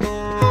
Música